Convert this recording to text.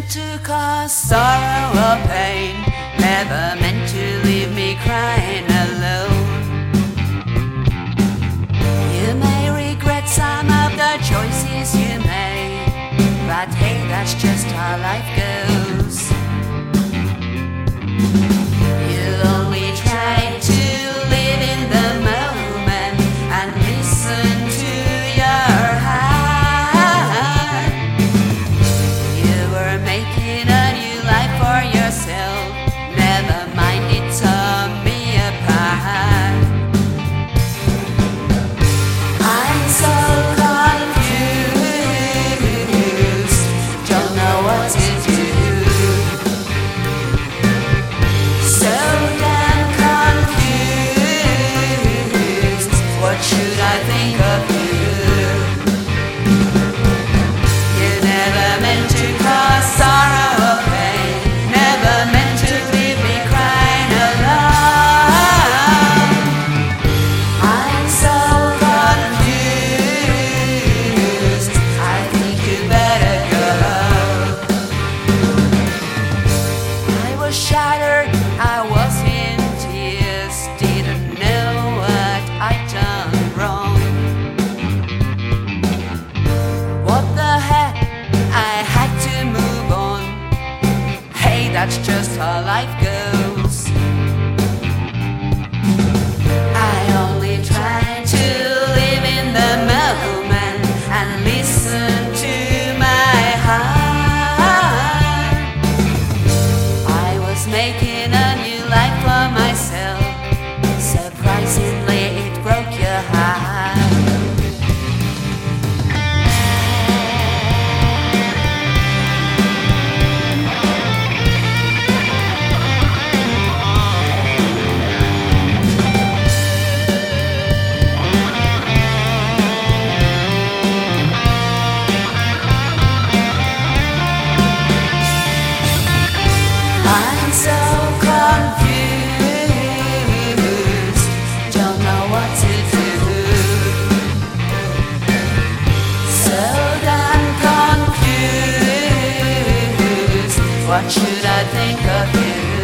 meant to cause sorrow or pain, never meant to leave me crying alone. You may regret some of the choices you made, but hey, that's just how life goes. I think of you. just how life goes. What should I think of you?